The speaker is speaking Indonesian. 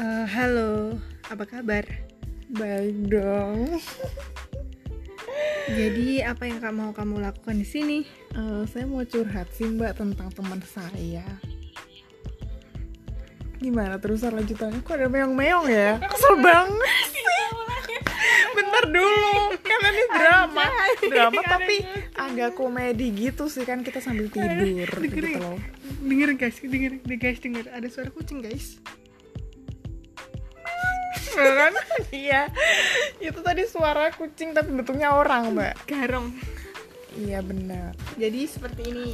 halo, apa kabar? Baik dong. Jadi apa yang kamu mau kamu lakukan di sini? Eh, saya mau curhat sih mbak tentang teman saya. Gimana terusan lanjutannya? Kok ada meong-meong ya? Kesel banget sih. Bentar dulu, kan ini drama. Drama tapi agak komedi gitu sih kan kita sambil tidur gitu Dengerin, loh. denger guys, denger, denger guys, denger. Ada suara kucing guys. Kan? Iya. Itu tadi suara kucing tapi bentuknya orang, Mbak. Garong. Iya benar. Jadi seperti ini.